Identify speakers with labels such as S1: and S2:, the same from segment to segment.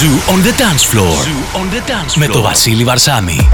S1: Zoo on the dance floor. Zoo on the dance floor. Με το Βασίλη Βαρσάμι.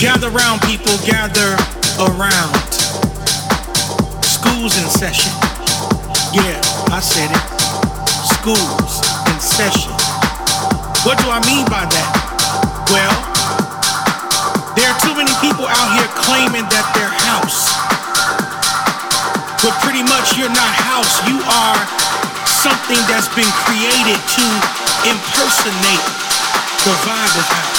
S2: Gather round, people, gather around. School's in session. Yeah, I said it. School's in session. What do I mean by that? Well, there are too many people out here claiming that they're house. But pretty much you're not house, you are something that's been created to impersonate the vibe of house.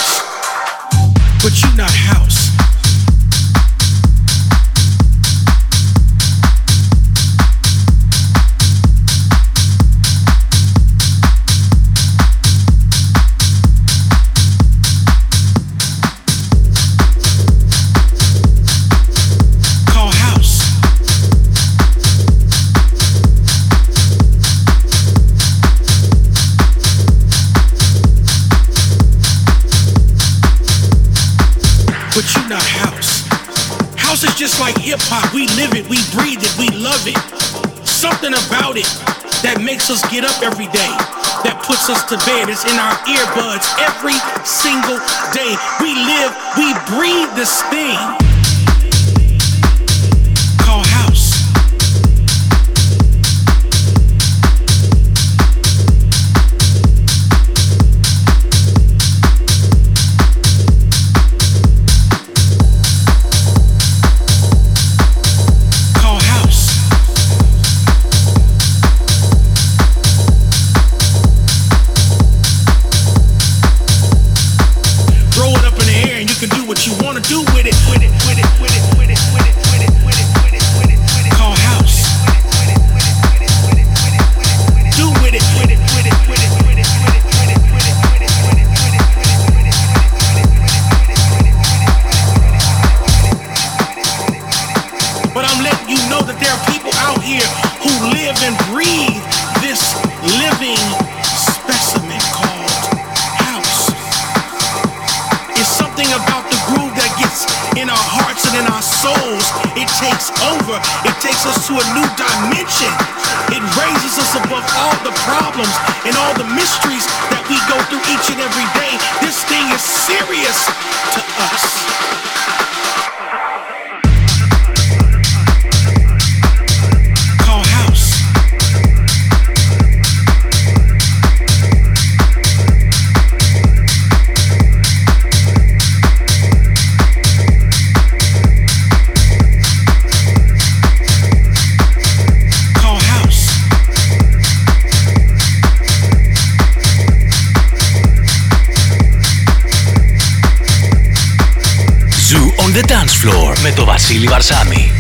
S2: It, we breathe it, we love it. Something about it that makes us get up every day, that puts us to bed. It's in our earbuds every single day. We live, we breathe this thing.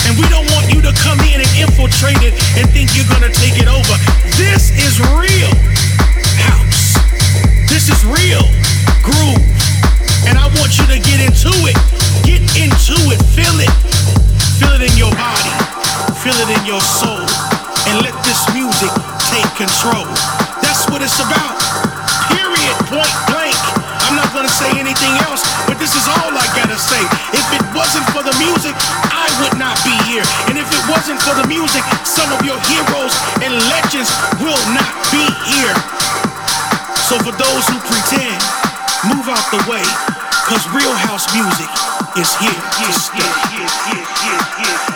S2: And we don't want you to come in and infiltrate it and think you're gonna take it over. This is real. For the music, some of your heroes and legends will not be here. So for those who pretend, move out the way, cause real house music is here to stay.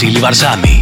S3: Floor με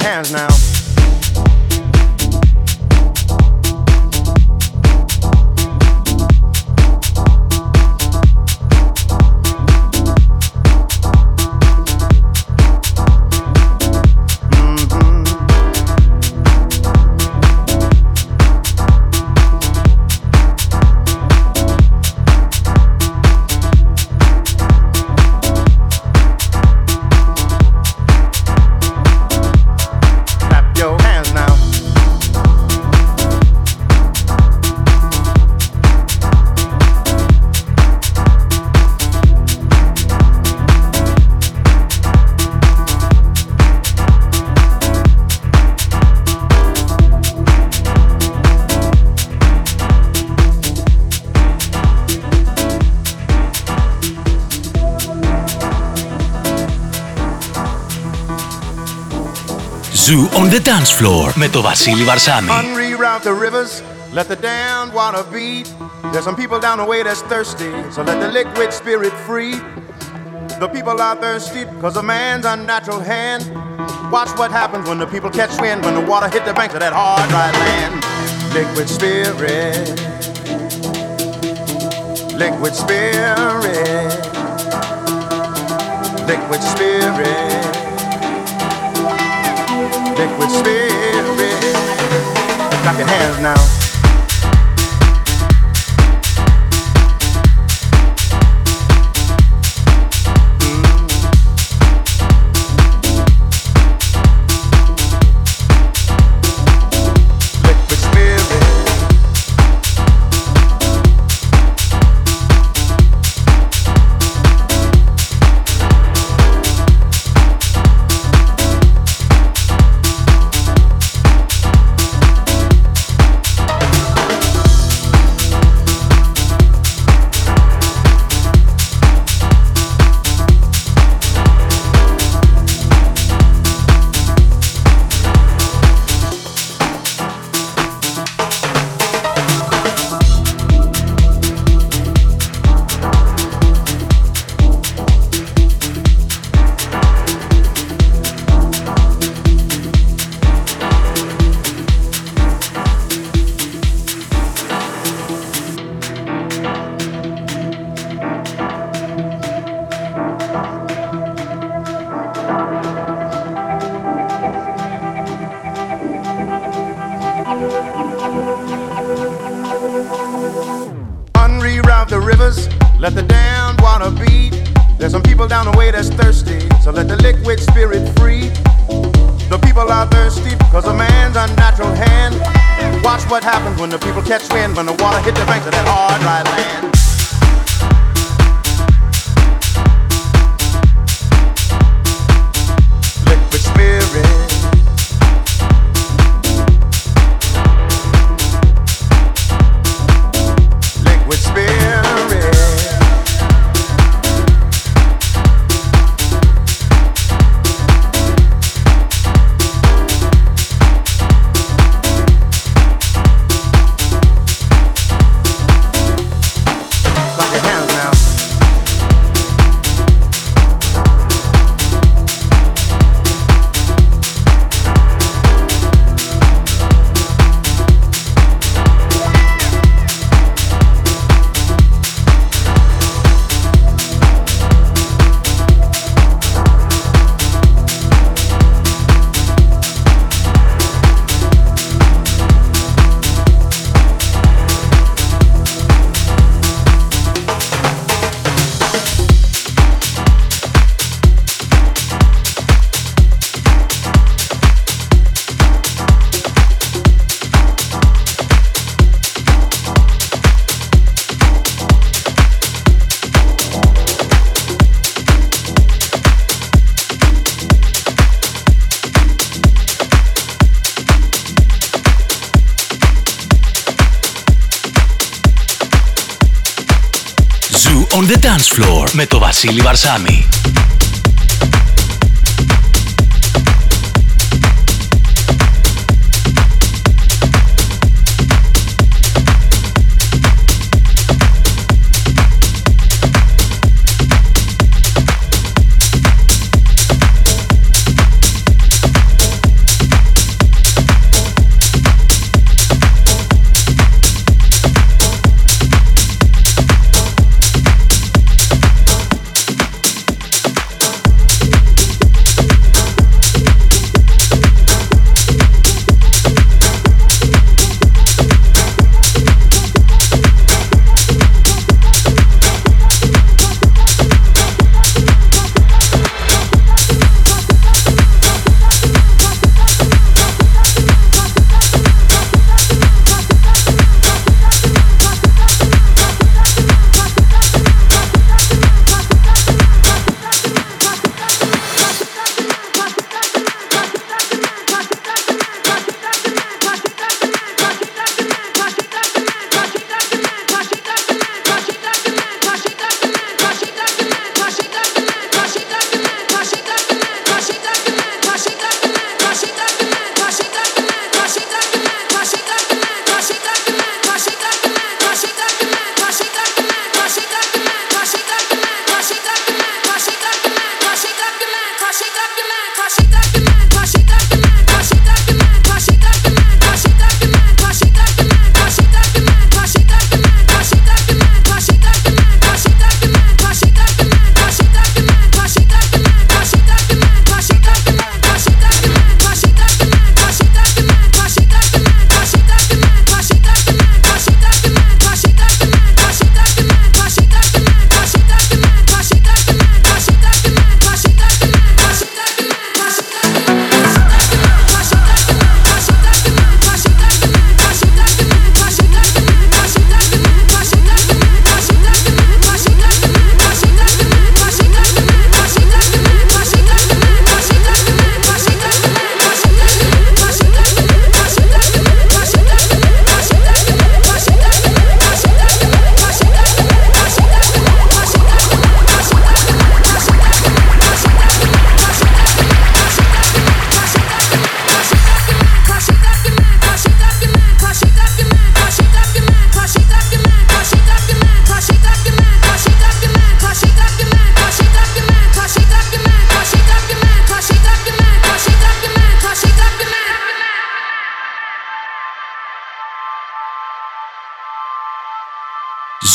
S3: your hands now. on the Dance Floor με το Βασίλη Βαρσάμι. Unreroute the rivers, let the damned water beat. There's some people down the way that's thirsty, so let the liquid spirit free. The people are thirsty because of man's unnatural hand. Watch what happens when the people catch wind, when the water hit the banks of that hard, dry land. Liquid spirit, liquid spirit, liquid spirit liquid spirit. Clap your hands now.
S4: Basili Barsami.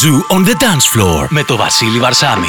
S4: Zoo on the Dance Floor με το Βασίλη Βαρσάμι.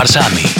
S4: Barzani.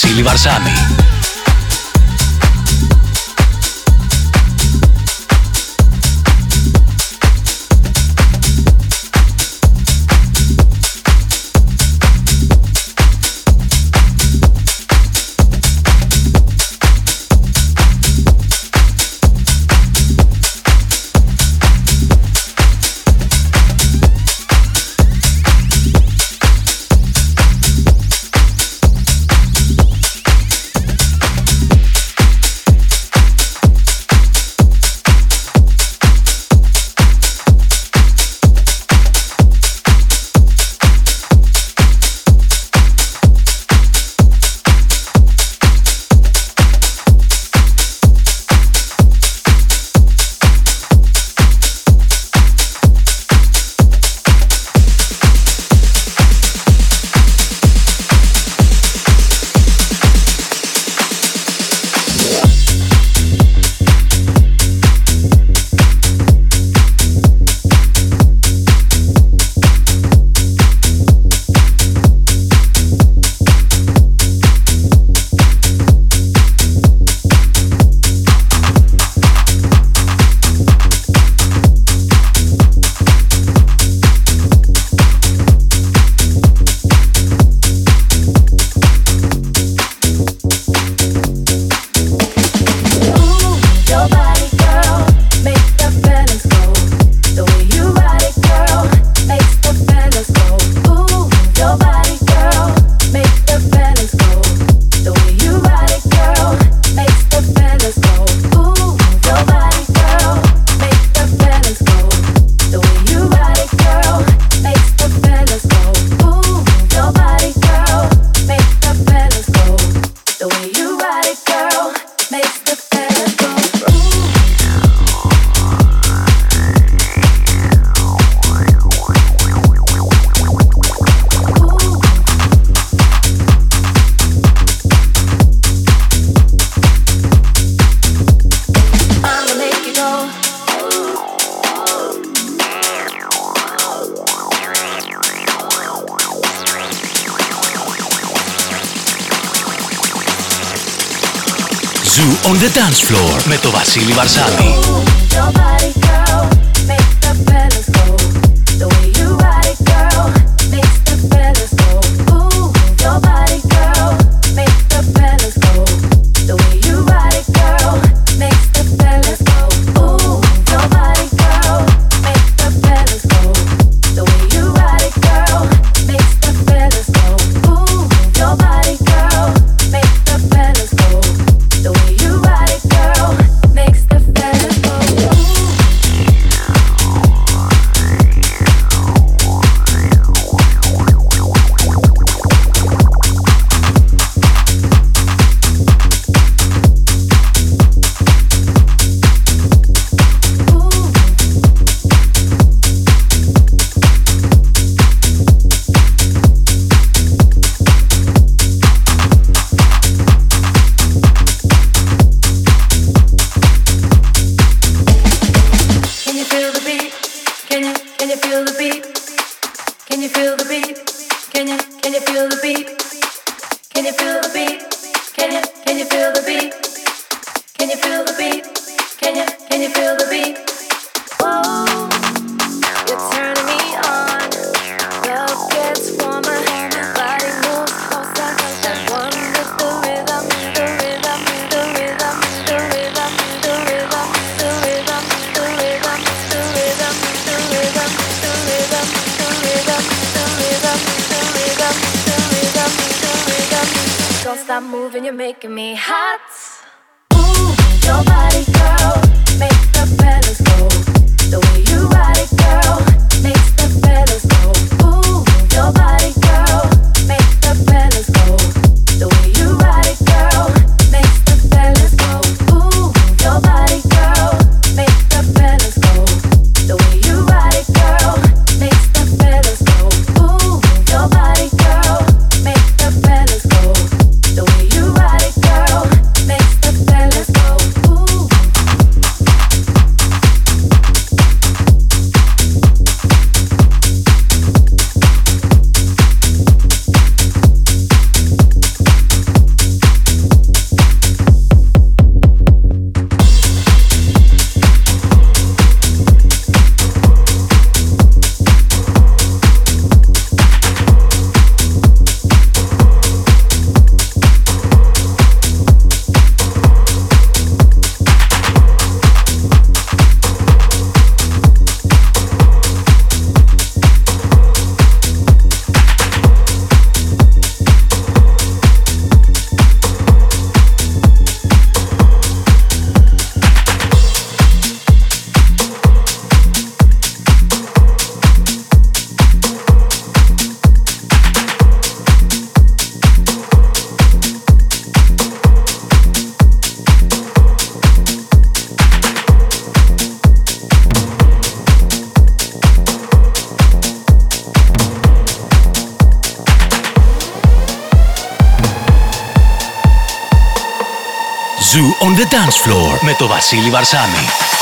S4: Floor με το Βασίλη Βαρσάμι. Dance Floor με το Βασίλη Βαρσάμι. Floor με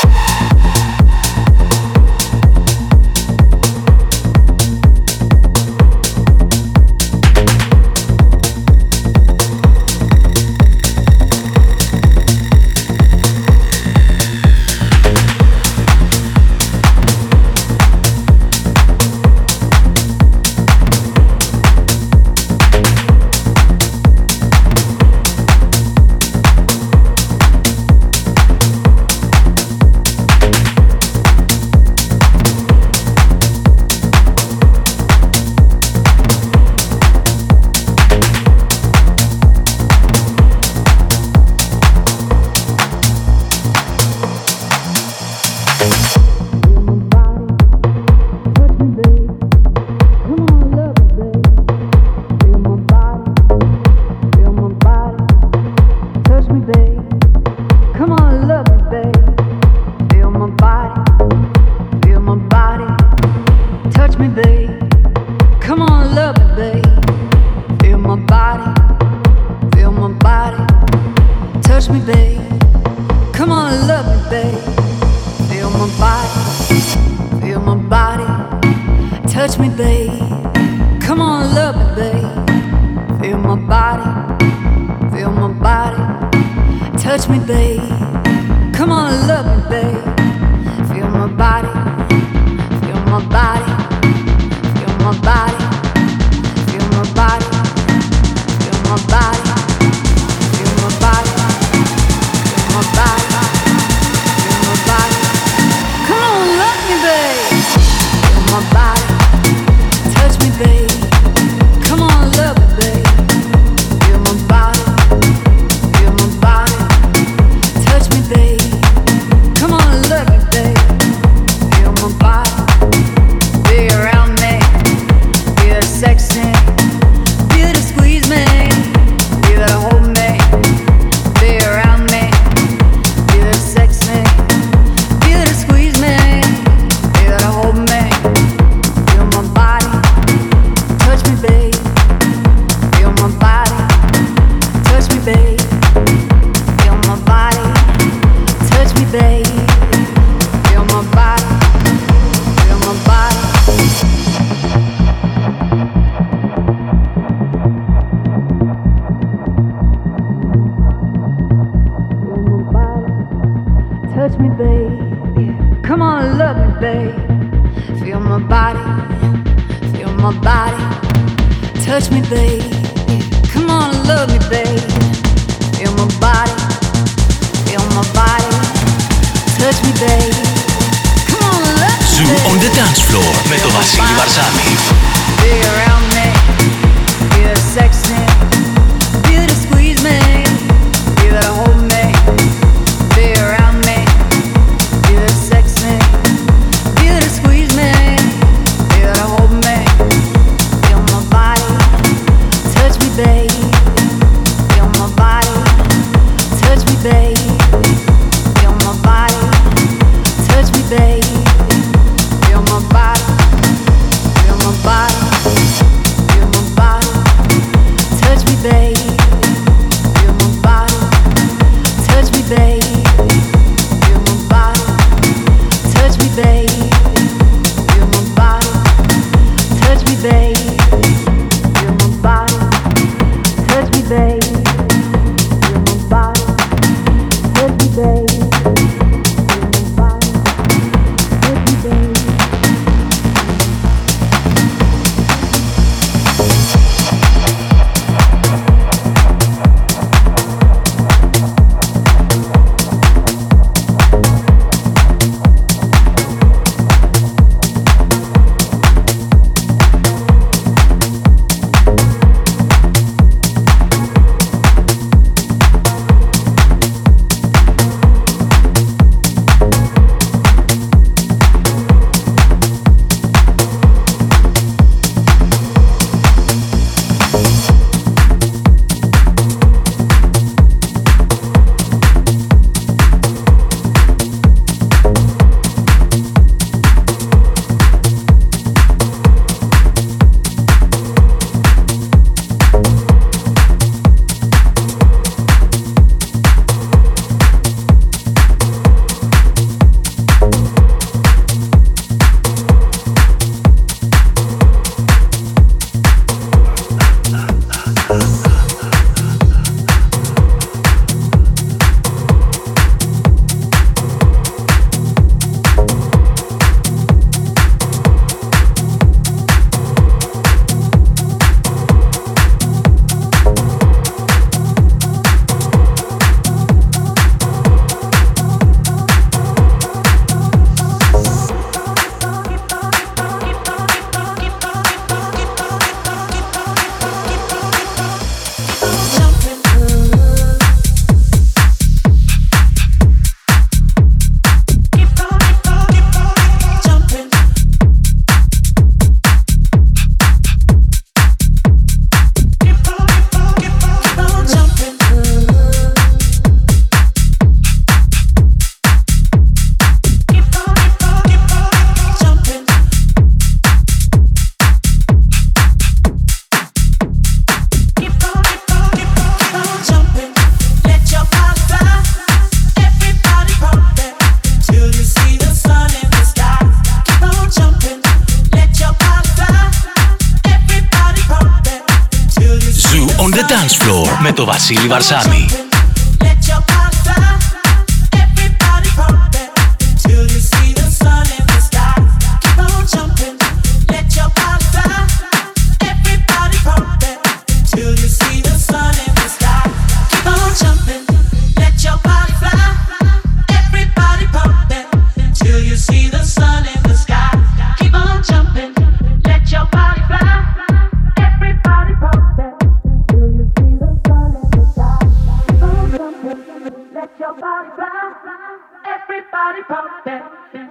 S4: floor με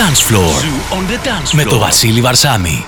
S4: Dance Floor. Zoo on the dance floor. Με το Βασίλη Βαρσάμι.